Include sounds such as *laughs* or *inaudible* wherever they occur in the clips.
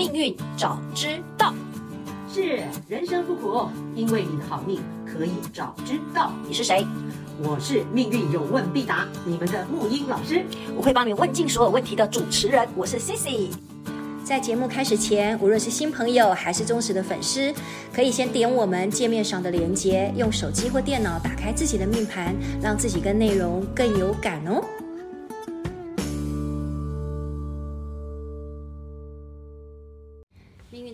命运早知道，是人生不苦，因为你的好命可以早知道。你是谁？我是命运有问必答，你们的木英老师，我会帮你问尽所有问题的主持人。我是 Sissi。在节目开始前，无论是新朋友还是忠实的粉丝，可以先点我们界面上的连接，用手机或电脑打开自己的命盘，让自己跟内容更有感哦。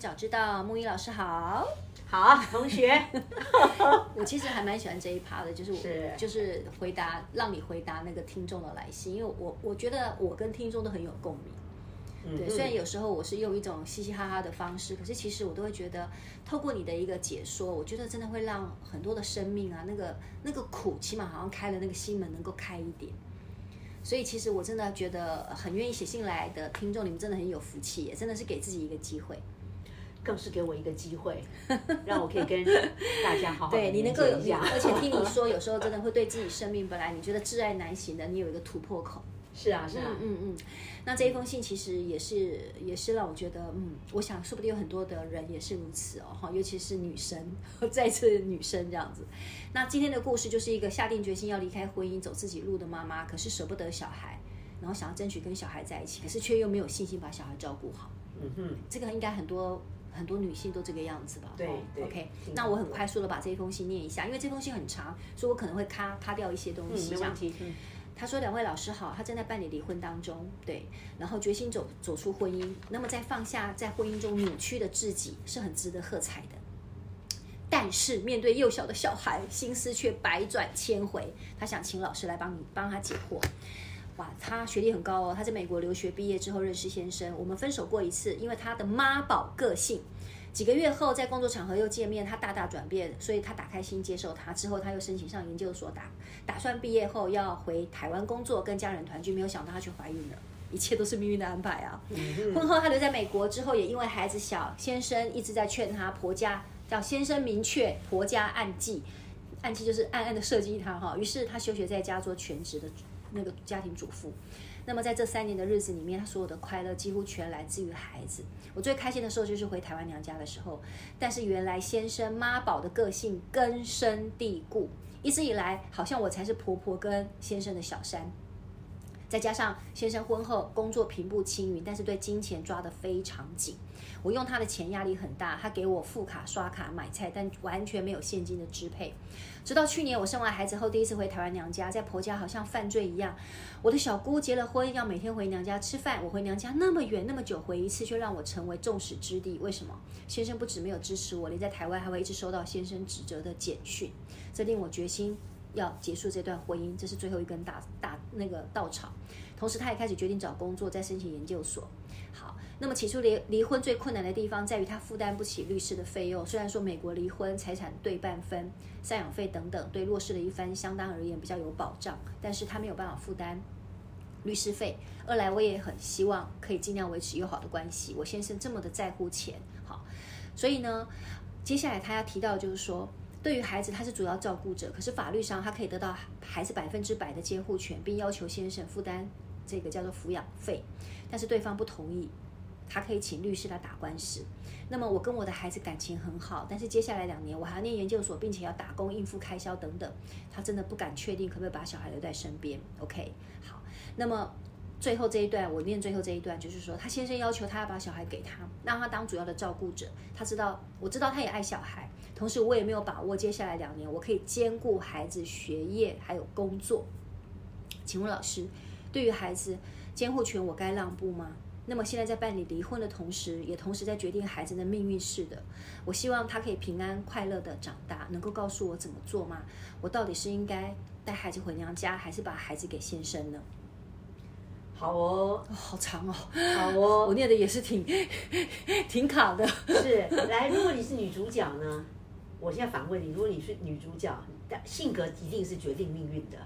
早知道，木易老师好，好同学。*laughs* 我其实还蛮喜欢这一趴的，就是我是就是回答，让你回答那个听众的来信，因为我我觉得我跟听众都很有共鸣。对，虽然有时候我是用一种嘻嘻哈哈的方式，可是其实我都会觉得，透过你的一个解说，我觉得真的会让很多的生命啊，那个那个苦，起码好像开了那个心门，能够开一点。所以其实我真的觉得很愿意写信来的听众，你们真的很有福气，也真的是给自己一个机会，更是给我一个机会，*laughs* 让我可以跟大家好好对你能够有，而且听你 *laughs* 说，有时候真的会对自己生命本来你觉得挚爱难行的，你有一个突破口。*laughs* 是啊，是啊，嗯嗯嗯，那这一封信其实也是，也是让我觉得，嗯，我想说不定有很多的人也是如此哦，哈，尤其是女生，再次女生这样子。那今天的故事就是一个下定决心要离开婚姻，走自己路的妈妈，可是舍不得小孩，然后想要争取跟小孩在一起，可是却又没有信心把小孩照顾好。嗯哼，这个应该很多很多女性都这个样子吧？对对。OK，那我很快速的把这一封信念一下，因为这封信很长，所以我可能会卡卡掉一些东西。嗯，没问题。嗯。他说：“两位老师好，他正在办理离婚当中，对，然后决心走走出婚姻。那么在放下在婚姻中扭曲的自己是很值得喝彩的。但是面对幼小的小孩，心思却百转千回。他想请老师来帮你帮他解惑。哇，他学历很高哦，他在美国留学毕业之后认识先生，我们分手过一次，因为他的妈宝个性。”几个月后，在工作场合又见面，他大大转变，所以他打开心接受他。之后他又申请上研究所，打打算毕业后要回台湾工作，跟家人团聚。没有想到他却怀孕了，一切都是命运的安排啊！婚后他留在美国之后，也因为孩子小，先生一直在劝他，婆家叫先生明确，婆家暗记，暗记就是暗暗的设计他哈。于是他休学在家做全职的那个家庭主妇。那么在这三年的日子里面，她所有的快乐几乎全来自于孩子。我最开心的时候就是回台湾娘家的时候，但是原来先生妈宝的个性根深蒂固，一直以来好像我才是婆婆跟先生的小三。再加上先生婚后工作平步青云，但是对金钱抓得非常紧。我用他的钱压力很大，他给我付卡刷卡买菜，但完全没有现金的支配。直到去年我生完孩子后，第一次回台湾娘家，在婆家好像犯罪一样。我的小姑结了婚，要每天回娘家吃饭。我回娘家那么远那么久，回一次却让我成为众矢之的。为什么？先生不止没有支持我，连在台湾还会一直收到先生指责的简讯，这令我决心。要结束这段婚姻，这是最后一根大大那个稻草。同时，他也开始决定找工作，再申请研究所。好，那么起初离离婚最困难的地方在于他负担不起律师的费用。虽然说美国离婚财产对半分、赡养费等等，对弱势的一方相当而言比较有保障，但是他没有办法负担律师费。二来，我也很希望可以尽量维持友好的关系。我先生这么的在乎钱，好，所以呢，接下来他要提到就是说。对于孩子，他是主要照顾者，可是法律上他可以得到孩子百分之百的监护权，并要求先生负担这个叫做抚养费，但是对方不同意，他可以请律师来打官司。那么我跟我的孩子感情很好，但是接下来两年我还要念研究所，并且要打工应付开销等等，他真的不敢确定可不可以把小孩留在身边。OK，好，那么。最后这一段，我念最后这一段，就是说，他先生要求他要把小孩给他，让他当主要的照顾者。他知道，我知道他也爱小孩，同时我也没有把握接下来两年我可以兼顾孩子学业还有工作。请问老师，对于孩子监护权，我该让步吗？那么现在在办理离婚的同时，也同时在决定孩子的命运。是的，我希望他可以平安快乐的长大，能够告诉我怎么做吗？我到底是应该带孩子回娘家，还是把孩子给先生呢？好哦，哦，好长哦，好哦，我念的也是挺 *laughs* 挺卡的。是，来，如果你是女主角呢？我现在反问你，如果你是女主角，性格一定是决定命运的，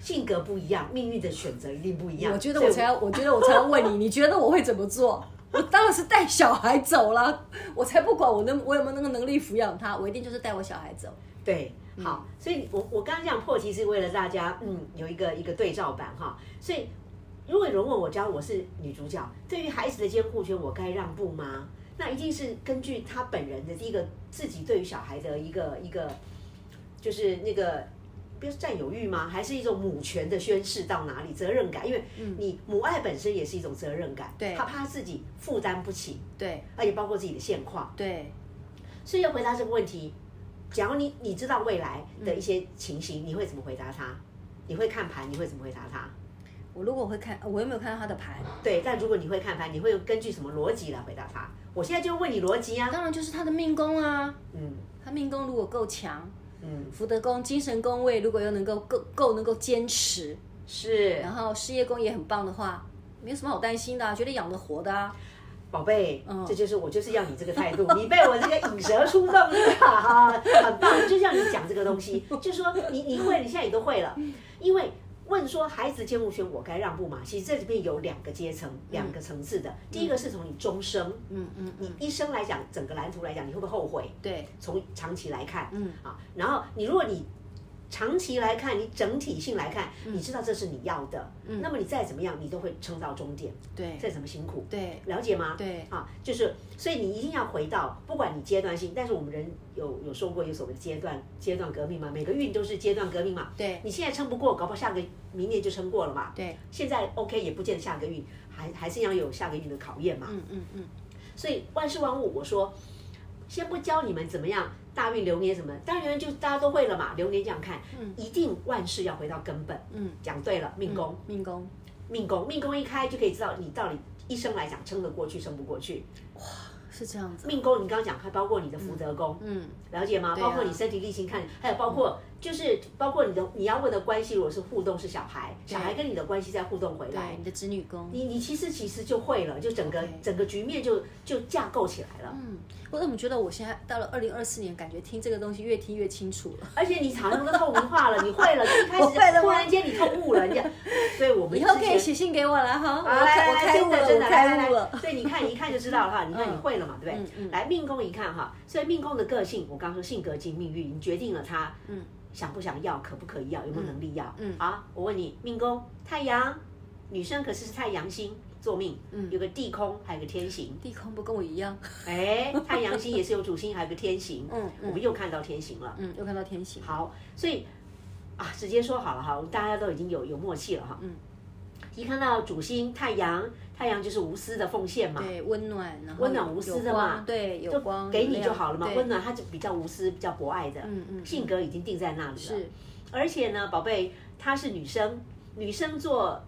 性格不一样，命运的选择一定不一样。我觉得我才要，我觉得我才要问你，*laughs* 你觉得我会怎么做？我当然是带小孩走了，我才不管我能我有没有那个能力抚养他，我一定就是带我小孩走。对，好，嗯、所以我我刚刚这样破题是为了大家，嗯，有一个一个对照版哈，所以。如果有人问我，假如我是女主角，对于孩子的监护权，我该让步吗？那一定是根据他本人的第一个自己对于小孩的一个一个，就是那个，不是占有欲吗？还是一种母权的宣示到哪里？责任感，因为你母爱本身也是一种责任感，对，他怕自己负担不起，对，而且包括自己的现况，对。所以要回答这个问题，假如你你知道未来的一些情形，你会怎么回答他？你会看盘，你会怎么回答他？我如果会看，我又没有看到他的牌？对，但如果你会看牌，你会根据什么逻辑来回答他？我现在就问你逻辑啊。当然就是他的命宫啊。嗯，他命宫如果够强，嗯，福德宫、精神宫位如果又能够够够能够坚持，是，然后事业宫也很棒的话，没有什么好担心的，啊，绝对养得活的啊。宝贝，嗯，这就是我就是要你这个态度，你被我这个引蛇出洞了哈，很棒，就像你讲这个东西，就是说你你会，你现在也都会了，因为问说孩子监护权，我该让步吗？其实这里面有两个阶层，两个层次的，第一个是从你终生，嗯嗯，你一生来讲，整个蓝图来讲，你会不会后悔？对，从长期来看，嗯啊，然后你如果你。长期来看，你整体性来看，你知道这是你要的，嗯，那么你再怎么样，你都会撑到终点，对，再怎么辛苦，对，了解吗？对，啊，就是，所以你一定要回到，不管你阶段性，但是我们人有有说过有所谓的阶段阶段革命嘛，每个运都是阶段革命嘛，对，你现在撑不过，搞不好下个明年就撑过了嘛，对，现在 OK 也不见得下个运还还是要有下个运的考验嘛，嗯嗯嗯，所以万事万物，我说。先不教你们怎么样大运流年什么，大运流年就大家都会了嘛。流年这样看，嗯，一定万事要回到根本。嗯，讲对了，命宫，命宫，命宫，命宫一开就可以知道你到底一生来讲撑得过去，撑不过去。哇，是这样子。命宫，你刚刚讲还包括你的福德宫，嗯，了解吗？包括你身体力行看，还有包括就是包括你的你要问的关系，如果是互动是小孩，小孩跟你的关系再互动回来，你的子女宫，你你其实其实就会了，就整个整个局面就就架构起来了。嗯。我怎么觉得我现在到了二零二四年，感觉听这个东西越听越清楚了，而且你常常都透明化了，你会了，*laughs* 开始突然间你通悟了，你讲，所以我们以后可以写信给我了哈，我开我开悟了，真的开悟了，所以你看一看就知道了哈，你看你会了嘛，对不对？来命宫一看哈，所以命宫的个性，我刚说性格及命运，你决定了他，嗯，想不想要，可不可以要，有没有能力要，嗯，好，我问你，命宫太阳，女生可是是太阳星。做命，嗯，有个地空，还有个天行。地空不跟我一样？哎，太阳星也是有主星，还有个天行。嗯，我们又看到天行了。嗯，又看到天行。好，所以啊，直接说好了哈，大家都已经有有默契了哈。嗯，一看到主星太阳，太阳就是无私的奉献嘛。对，温暖，温暖无私的嘛。对，有光给你就好了嘛。温暖，他就比较无私，比较博爱的。嗯嗯。性格已经定在那里了。是。而且呢，宝贝，她是女生，女生做。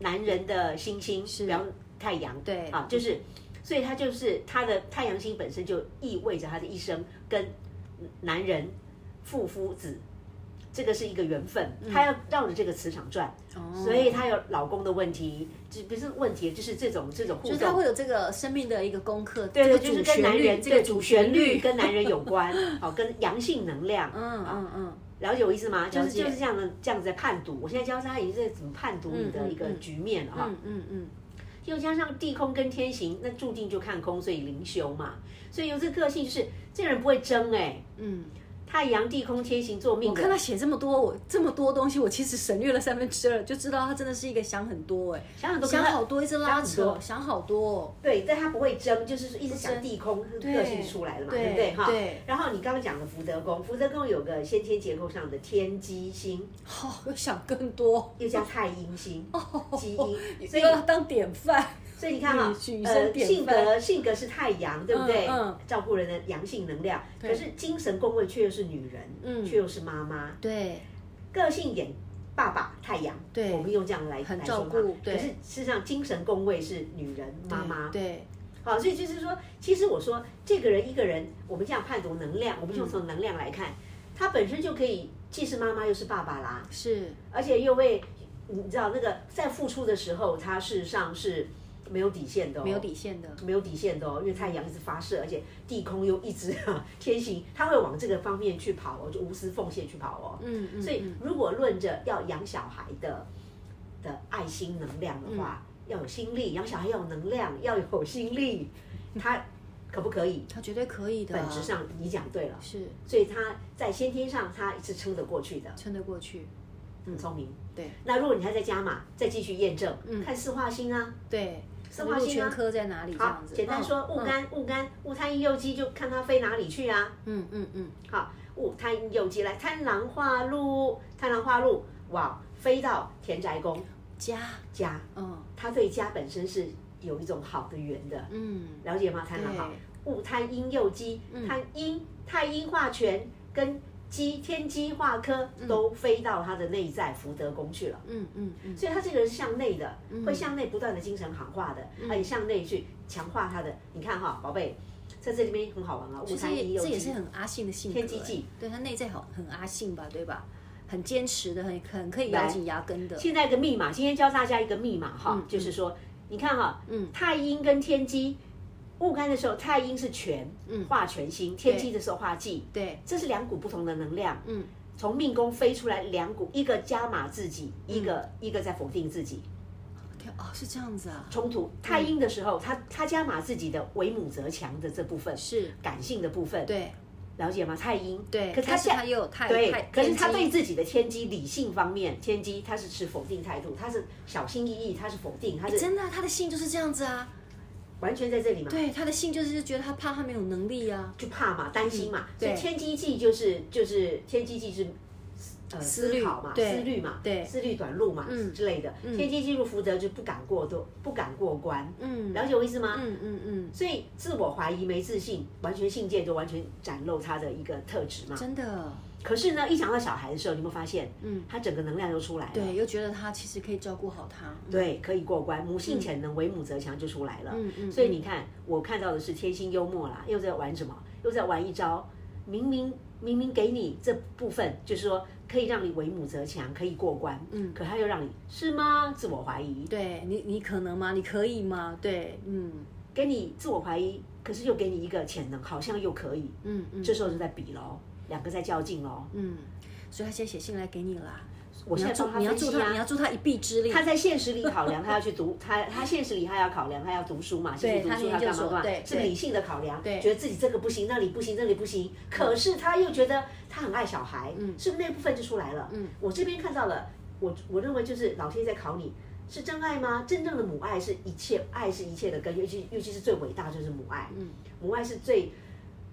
男人的星星是比方太阳，对啊，就是，所以他就是他的太阳星本身就意味着他的一生跟男人父夫子，这个是一个缘分，他要绕着这个磁场转，所以他有老公的问题，就不是问题，就是这种这种互动，就是他会有这个生命的一个功课，对对，就是跟男人这个主旋律跟男人有关，*laughs* 好，跟阳性能量，嗯嗯嗯。了解我意思吗？就是就是这样的这样子在判读。我现在教他已经在怎么判读你的一个局面了哈。嗯嗯嗯。又加上地空跟天行，那注定就看空，所以灵修嘛。所以有这个个性，就是这个人不会争哎。嗯。太阳地空天行坐命，我看他写这么多，我这么多东西，我其实省略了三分之二，就知道他真的是一个想很多哎，想很多，想好多，一直拉扯，想好多。对，但他不会争，就是一直想地空个性出来了嘛，对不对哈？对。然后你刚刚讲的福德宫，福德宫有个先天结构上的天机星，好，我想更多，又叫太阴星，基因，所以要当典范。所以你看哈，呃，性格性格是太阳，对不对？嗯。照顾人的阳性能量，可是精神宫位却又是女人，嗯，却又是妈妈。对。个性演爸爸太阳，对，我们用这样来来说嘛。可是事实上，精神宫位是女人妈妈。对。好，所以就是说，其实我说这个人一个人，我们这样判读能量，我们就从能量来看，他本身就可以既是妈妈又是爸爸啦。是。而且又为你知道那个在付出的时候，他事实上是。没有底线的、哦，没有底线的，没有底线的哦，因为太阳一直发射，而且地空又一直 *laughs* 天行，他会往这个方面去跑哦，就无私奉献去跑哦。嗯嗯。所以如果论着要养小孩的的爱心能量的话，嗯、要有心力，养小孩要有能量，要有心力，他可不可以？他绝对可以的。本质上你讲对了，是。所以他在先天上他是撑得过去的，撑得过去。很聪明。对。那如果你还在加码，再继续验证，嗯、看四化星啊。对。生化星啊。全科在哪里？这样子。简单说，戊干戊干戊太阴右机就看它飞哪里去啊。嗯嗯嗯。好，戊太阴右机来贪狼化禄，贪狼化禄，哇，飞到田宅宫家家。嗯，它对家本身是有一种好的缘的。嗯，了解吗？贪狼好，戊太阴右机，贪阴太阴化权跟。机天机化科都飞到他的内在福德宫去了，嗯嗯嗯，所以他这个人是向内的，会向内不断的精神喊话的，而且向内去强化他的。你看哈，宝贝，在这里面很好玩啊。其实这也是很阿信的性格，天机记，对他内在好很阿信吧，对吧？很坚持的，很很可以咬紧牙根的。现在一个密码，今天教大家一个密码哈，就是说，你看哈，嗯，太阴跟天机。戊干的时候，太阴是权，化全星；天机的时候化忌，对，这是两股不同的能量。嗯，从命宫飞出来两股，一个加码自己，一个一个在否定自己。哦，是这样子啊。冲突太阴的时候，他他加码自己的为母则强的这部分是感性的部分。对，了解吗？太阴对，可是他他又有太对，可是他对自己的天机理性方面，天机他是持否定态度，他是小心翼翼，他是否定，他是真的，他的性就是这样子啊。完全在这里嘛？对，他的性就是觉得他怕他没有能力啊，就怕嘛，担心嘛。所以天机计就是就是天机计是呃思考嘛，思虑嘛，对，思虑短路嘛之类的。天机进入福德就不敢过多，不敢过关。嗯，了解我意思吗？嗯嗯嗯。所以自我怀疑、没自信，完全信件就完全展露他的一个特质嘛。真的。可是呢，一想到小孩的时候，你有没有发现？嗯，他整个能量又出来了。对，又觉得他其实可以照顾好他。对，可以过关，母性潜能，为母则强就出来了。嗯嗯。所以你看，我看到的是天心幽默啦，又在玩什么？又在玩一招，明明明明给你这部分，就是说可以让你为母则强，可以过关。嗯。可他又让你是吗？自我怀疑。对你，你可能吗？你可以吗？对，嗯，给你自我怀疑，可是又给你一个潜能，好像又可以。嗯嗯。这时候就在比喽。两个在较劲喽，嗯，所以他先写信来给你啦。我现在帮他分析啊，你要助他一臂之力。他在现实里考量，他要去读，他他现实里他要考量，他要读书嘛，对，读书他干嘛干嘛？是理性的考量，对，觉得自己这个不行，那里不行，那里不行。可是他又觉得他很爱小孩，嗯，是不是那部分就出来了？嗯，我这边看到了，我我认为就是老天在考你，是真爱吗？真正的母爱是一切，爱是一切的根，尤其尤其是最伟大就是母爱，嗯，母爱是最。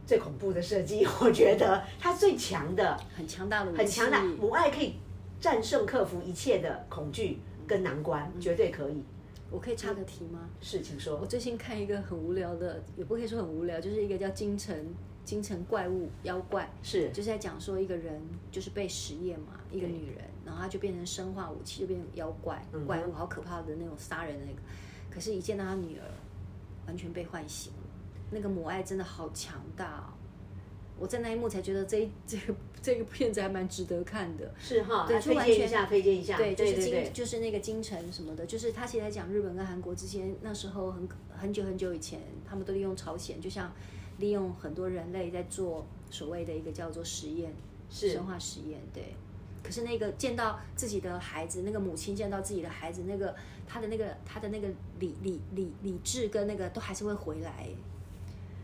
最恐怖的设计，*laughs* 我觉得它最强的，很强大的，很强大。母爱可以战胜、克服一切的恐惧跟难关，绝对可以。我可以插个题吗？是，请说。我最近看一个很无聊的，也不可以说很无聊，就是一个叫京城京城怪物妖怪，是，就是在讲说一个人就是被实验嘛，一个女人，然后她就变成生化武器，就变成妖怪怪物，好可怕的那种杀人的那个。可是，一见到她女儿，完全被唤醒了。那个母爱真的好强大哦！我在那一幕才觉得这一这个这个片子还蛮值得看的。是哈，对，推荐一下，推荐一下。对，就是京，就是那个京城什么的，就是他其实在讲日本跟韩国之间，那时候很很久很久以前，他们都利用朝鲜，就像利用很多人类在做所谓的一个叫做实验，是生化实验。对，可是那个见到自己的孩子，那个母亲见到自己的孩子，那个他的那个他的那个理理理理智跟那个都还是会回来。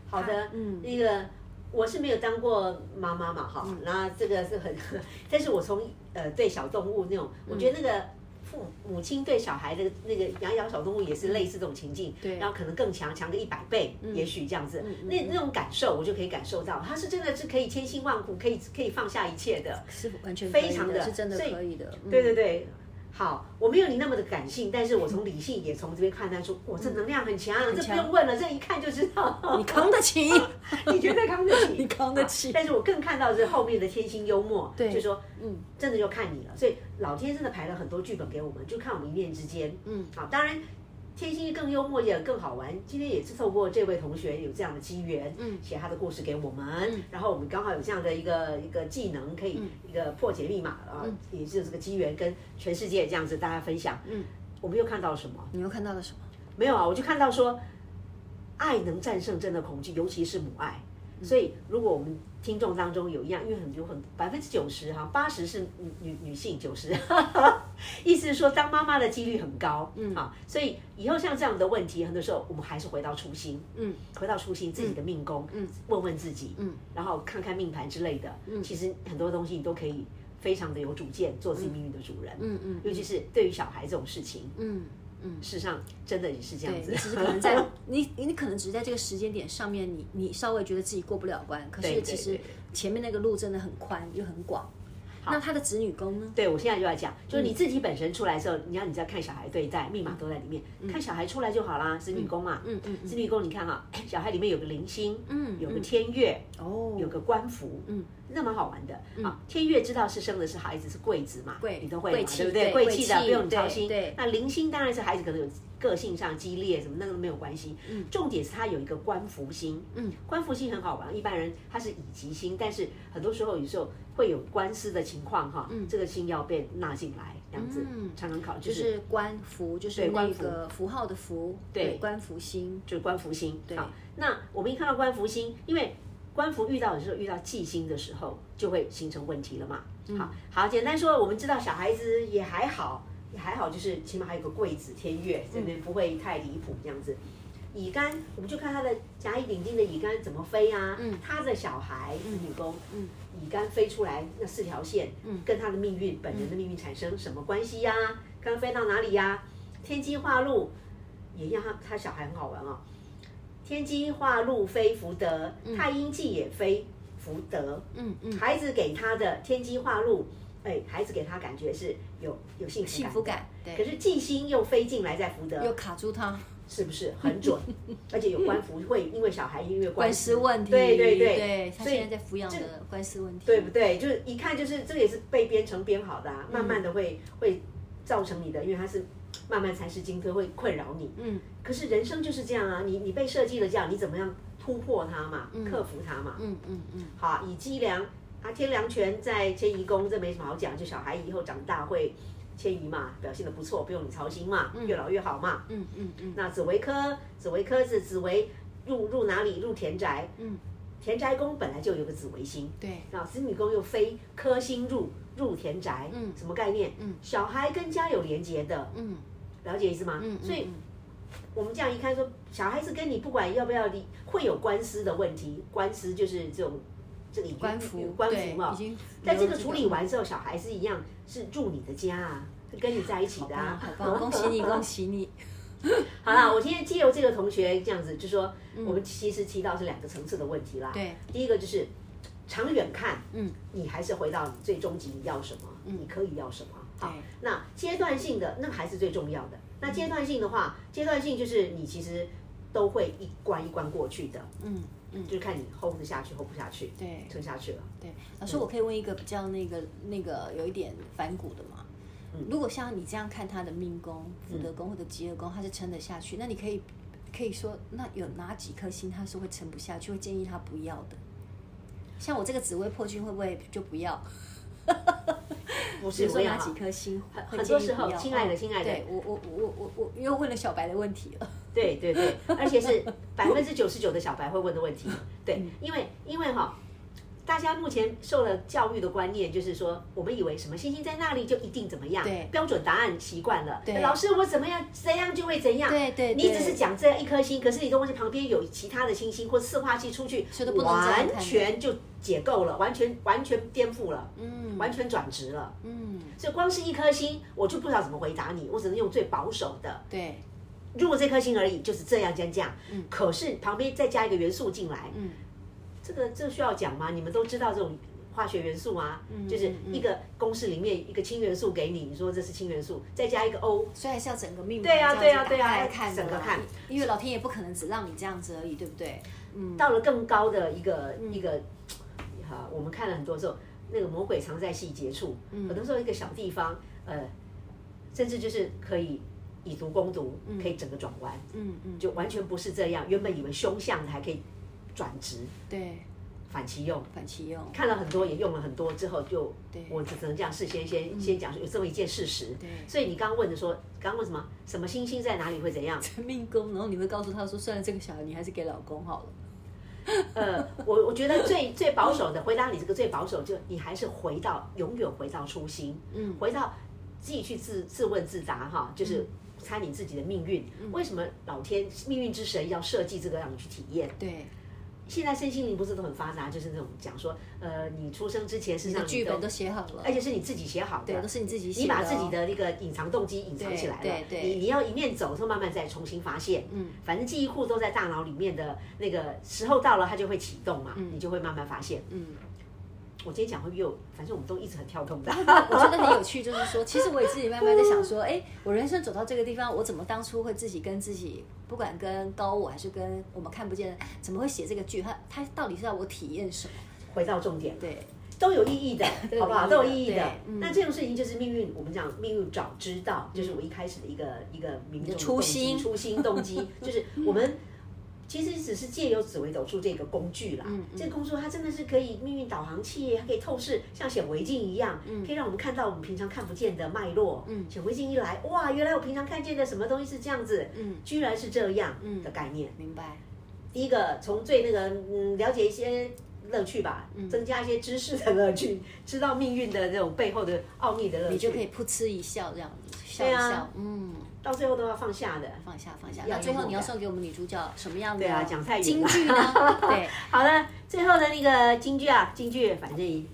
好的，嗯，那个我是没有当过妈妈嘛，哈，那这个是很，*laughs* 但是我从呃对小动物那种，我觉得那个父母亲对小孩的那个养养小动物也是类似这种情境，对，然后可能更强，强个一百倍，也许这样子，那那种感受我就可以感受到，他是真的是可以千辛万苦，可以可以放下一切的，是完全非常的，是真的可以的，对对对。好，我没有你那么的感性，但是我从理性也从这边看得出，我这能量很强，这不用问了，这一看就知道，*laughs* 你扛得起，*laughs* 你绝对扛得起，你扛得起。*laughs* 但是我更看到是后面的天心幽默，对，就说，嗯，真的就看你了，所以老天真的排了很多剧本给我们，就看我们一念之间，嗯，好，当然。天心更幽默也更好玩。今天也是透过这位同学有这样的机缘，嗯，写他的故事给我们，嗯，然后我们刚好有这样的一个一个技能，可以一个破解密码啊，嗯，也是这个机缘跟全世界这样子大家分享，嗯，我们又看到了什么？你又看到了什么？没有啊，我就看到说，爱能战胜真的恐惧，尤其是母爱。所以，如果我们听众当中有一样，因为很有很百分之九十哈，八十是女女女性，九十，意思是说当妈妈的几率很高，嗯。啊，所以以后像这样的问题，很多时候我们还是回到初心，嗯，回到初心，自己的命宫，嗯，问问自己，嗯，然后看看命盘之类的，嗯，其实很多东西你都可以非常的有主见，做自己命运的主人，嗯嗯，尤其是对于小孩这种事情，嗯。嗯，事实上真的也是这样子。你只是可能在 *laughs* 你你可能只是在这个时间点上面，你你稍微觉得自己过不了关，可是其实前面那个路真的很宽又很广。那他的子女宫呢？对，我现在就要讲，就是你自己本身出来的时候，你要你在看小孩对待密码都在里面，看小孩出来就好啦。子女宫嘛，嗯嗯，子女宫你看哈，小孩里面有个灵星，嗯，有个天月，哦，有个官符，嗯，那蛮好玩的。啊，天月知道是生的是孩子是贵子嘛，贵，你都会嘛，对不对？贵气的不用你操心。对，那零星当然是孩子可能有个性上激烈什么，那个都没有关系。嗯，重点是他有一个官福星，嗯，官福星很好玩，一般人他是乙级星，但是很多时候有时候。会有官司的情况哈，这个星要被纳进来，这样子常常考就是官福，就是那个符号的符，对，官福星就是官福星。好，那我们一看到官福星，因为官服遇到的时候，遇到忌星的时候，就会形成问题了嘛。好，好，简单说，我们知道小孩子也还好，也还好，就是起码还有个贵子天月这边不会太离谱这样子。乙肝，我们就看他的甲乙丙丁的乙肝怎么飞啊？嗯，他的小孩子女工，嗯，乙肝飞出来那四条线，嗯，跟他的命运本人的命运产生什么关系呀？刚飞到哪里呀？天机化禄，也让他他小孩很好玩哦。天机化禄非福德，太阴忌也非福德，嗯嗯，孩子给他的天机化禄，哎，孩子给他感觉是有有幸福感，幸福感，对。可是忌星又飞进来在福德，又卡住他。是不是？很准？*laughs* 而且有官服会因为小孩因为官司问题，对对对，对他现在在抚养的官司问题，对不对？就是一看就是这个也是被编程编好的，啊，慢慢的会会造成你的，因为它是慢慢才是金科会困扰你。嗯，可是人生就是这样啊，你你被设计了这样，你怎么样突破它嘛，克服它嘛？嗯嗯嗯。好，以机梁啊，天梁权在迁移宫，这没什么好讲，就小孩以后长大会。迁移嘛，表现的不错，不用你操心嘛，越老越好嘛。嗯嗯嗯。那紫薇科，紫薇科是紫薇入入哪里？入田宅。嗯。田宅宫本来就有个紫微星。对。然后子女宫又非科星入入田宅。嗯。什么概念？嗯。小孩跟家有连结的。嗯。了解意思吗？嗯。所以，我们这样一看说，小孩子跟你不管要不要离，会有官司的问题。官司就是这种，这里官服，官服嘛。已经。在这个处理完之后，小孩是一样。是住你的家啊，是跟你在一起的啊。好，*laughs* 恭喜你，恭喜你。*laughs* 好了，我今天借由这个同学这样子，就说我们其实提到是两个层次的问题啦。对，第一个就是长远看，嗯，你还是回到你最终极你要什么，你可以要什么。好，那阶段性的那还是最重要的。那阶段性的话，阶段性就是你其实都会一关一关过去的。嗯。嗯，就是看你 hold 得下去，hold 不下去，对，撑下去了。对，老师，我可以问一个比较那个那个有一点反骨的吗？嗯，如果像你这样看他的命宫、福德宫或者吉厄宫，他是撑得下去，那你可以可以说，那有哪几颗星他是会撑不下去，会建议他不要的？像我这个紫微破军会不会就不要？不是说哪几颗星？很多时候，亲爱的，亲爱的，对我我我我我又问了小白的问题了。*laughs* 对对对，而且是百分之九十九的小白会问的问题。对，因为因为哈，大家目前受了教育的观念，就是说，我们以为什么星星在那里就一定怎么样，对，标准答案习惯了。对，老师我怎么样怎样就会怎样。对对，你只是讲这样一颗星，可是你都忘记旁边有其他的星星或四化器出去，完全就解构了，完全完全颠覆了，嗯，完全转职了，嗯，所以光是一颗星，我就不知道怎么回答你，我只能用最保守的，对。如果这颗星而已，就是这样这样这样。嗯。可是旁边再加一个元素进来，嗯，这个这需要讲吗？你们都知道这种化学元素吗？嗯。就是一个公式里面一个氢元素给你，你说这是氢元素，再加一个 O，所以还是要整个命。对呀对呀对呀，看整个看，因为老天爷不可能只让你这样子而已，对不对？嗯。到了更高的一个一个，哈，我们看了很多时候，那个魔鬼藏在细节处，很多时候一个小地方，呃，甚至就是可以。以毒攻毒，可以整个转弯，嗯嗯，就完全不是这样。原本以为凶相的还可以转职，对，反其用，反其用。看了很多，也用了很多之后，就，我只能这样事先先先讲有这么一件事实。对，所以你刚刚问的说，刚刚问什么？什么星星在哪里会怎样？*laughs* 命宫，然后你会告诉他说，算了，这个小孩你还是给老公好了。*laughs* 呃，我我觉得最最保守的回答你这个最保守，就你还是回到永远回到初心，嗯，回到自己去自自问自答哈，就是。猜你自己的命运，为什么老天命运之神要设计这个让你去体验？对，现在身心灵不是都很发达，就是那种讲说，呃，你出生之前是让剧本都写好了，而且是你自己写好的，对，都是你自己写的，你把自己的那个隐藏动机隐藏起来了，对对，你你要一面走，后慢慢再重新发现，嗯，反正记忆库都在大脑里面的那个时候到了，它就会启动嘛，嗯，你就会慢慢发现，嗯。我今天讲会又，反正我们都一直很跳动的。我觉得很有趣，就是说，其实我也自己慢慢在想说，*laughs* 哎，我人生走到这个地方，我怎么当初会自己跟自己，不管跟高我还是跟我们看不见的，怎么会写这个剧？它它到底是要我体验什么？回到重点，对，都有意义的，*laughs* 好不好？都有意义的。那这种事情就是命运，我们讲命运早知道，就是我一开始的一个一个冥冥中的初心、初心动机，就是我们。其实只是借由紫微斗数这个工具啦，嗯嗯、这个工具它真的是可以命运导航器，它可以透视，像显微镜一样，嗯、可以让我们看到我们平常看不见的脉络。嗯、显微镜一来，哇，原来我平常看见的什么东西是这样子，嗯、居然是这样的概念。明白。第一个从最那个嗯了解一些乐趣吧，嗯、增加一些知识的乐趣，*laughs* 知道命运的这种背后的奥秘的乐趣，你就可以噗嗤一笑这样子，笑一笑，啊、嗯。到最后都要放下的，放下放下。那最后你要送给我们女主角什么样的？对啊，讲太远了。金句呢？*laughs* 对，好了，最后的那个京剧啊，京剧反正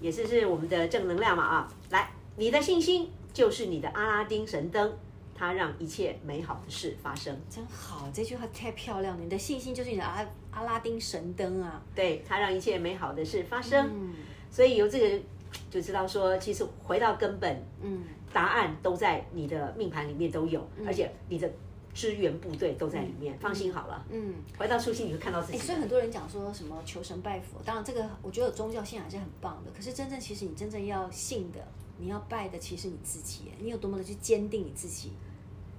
也是是我们的正能量嘛啊！来，你的信心就是你的阿拉丁神灯，它让一切美好的事发生。真好，这句话太漂亮了。你的信心就是你的阿阿拉丁神灯啊，对，它让一切美好的事发生。嗯，所以由这个就知道说，其实回到根本，嗯。答案都在你的命盘里面都有，嗯、而且你的支援部队都在里面，嗯、放心好了。嗯，回到初心你会看到自己。所以很多人讲说什么求神拜佛，当然这个我觉得宗教信仰还是很棒的。可是真正其实你真正要信的，你要拜的，其实你自己，你有多么的去坚定你自己。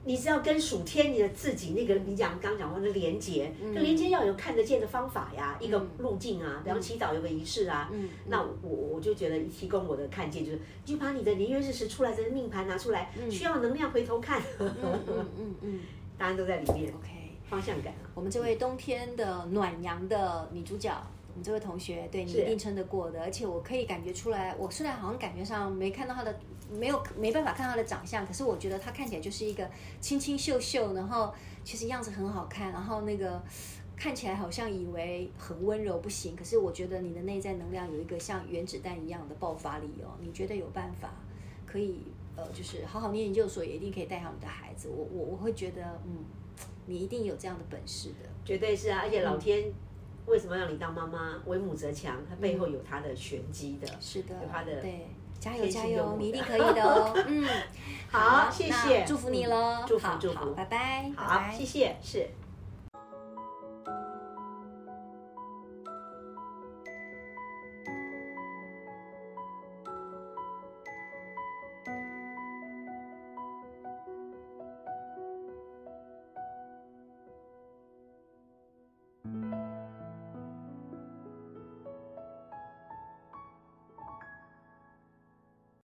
你是要跟属天你的自己那个，你讲刚讲过的连接，这连接要有看得见的方法呀，一个路径啊，比方祈祷有个仪式啊。那我我就觉得提供我的看见就是，就把你的年月日时出来的命盘拿出来，需要能量回头看。嗯嗯嗯，*laughs* 答案都在里面。OK，方向感。我们这位冬天的暖阳的女主角。我们这位同学，对你一定撑得过的，而且我可以感觉出来，我虽然好像感觉上没看到他的，没有没办法看到他的长相，可是我觉得他看起来就是一个清清秀秀，然后其实样子很好看，然后那个看起来好像以为很温柔不行，可是我觉得你的内在能量有一个像原子弹一样的爆发力哦，你觉得有办法可以呃，就是好好念研究所，也一定可以带好你的孩子，我我我会觉得嗯，你一定有这样的本事的，绝对是啊，而且老天。嗯为什么让你当妈妈？为母则强，它背后有它的玄机的，是的，有它的对，加油加油，你一定可以的哦。嗯，*laughs* 好，谢谢，祝福你喽，祝福祝福，拜拜，好，谢谢，是。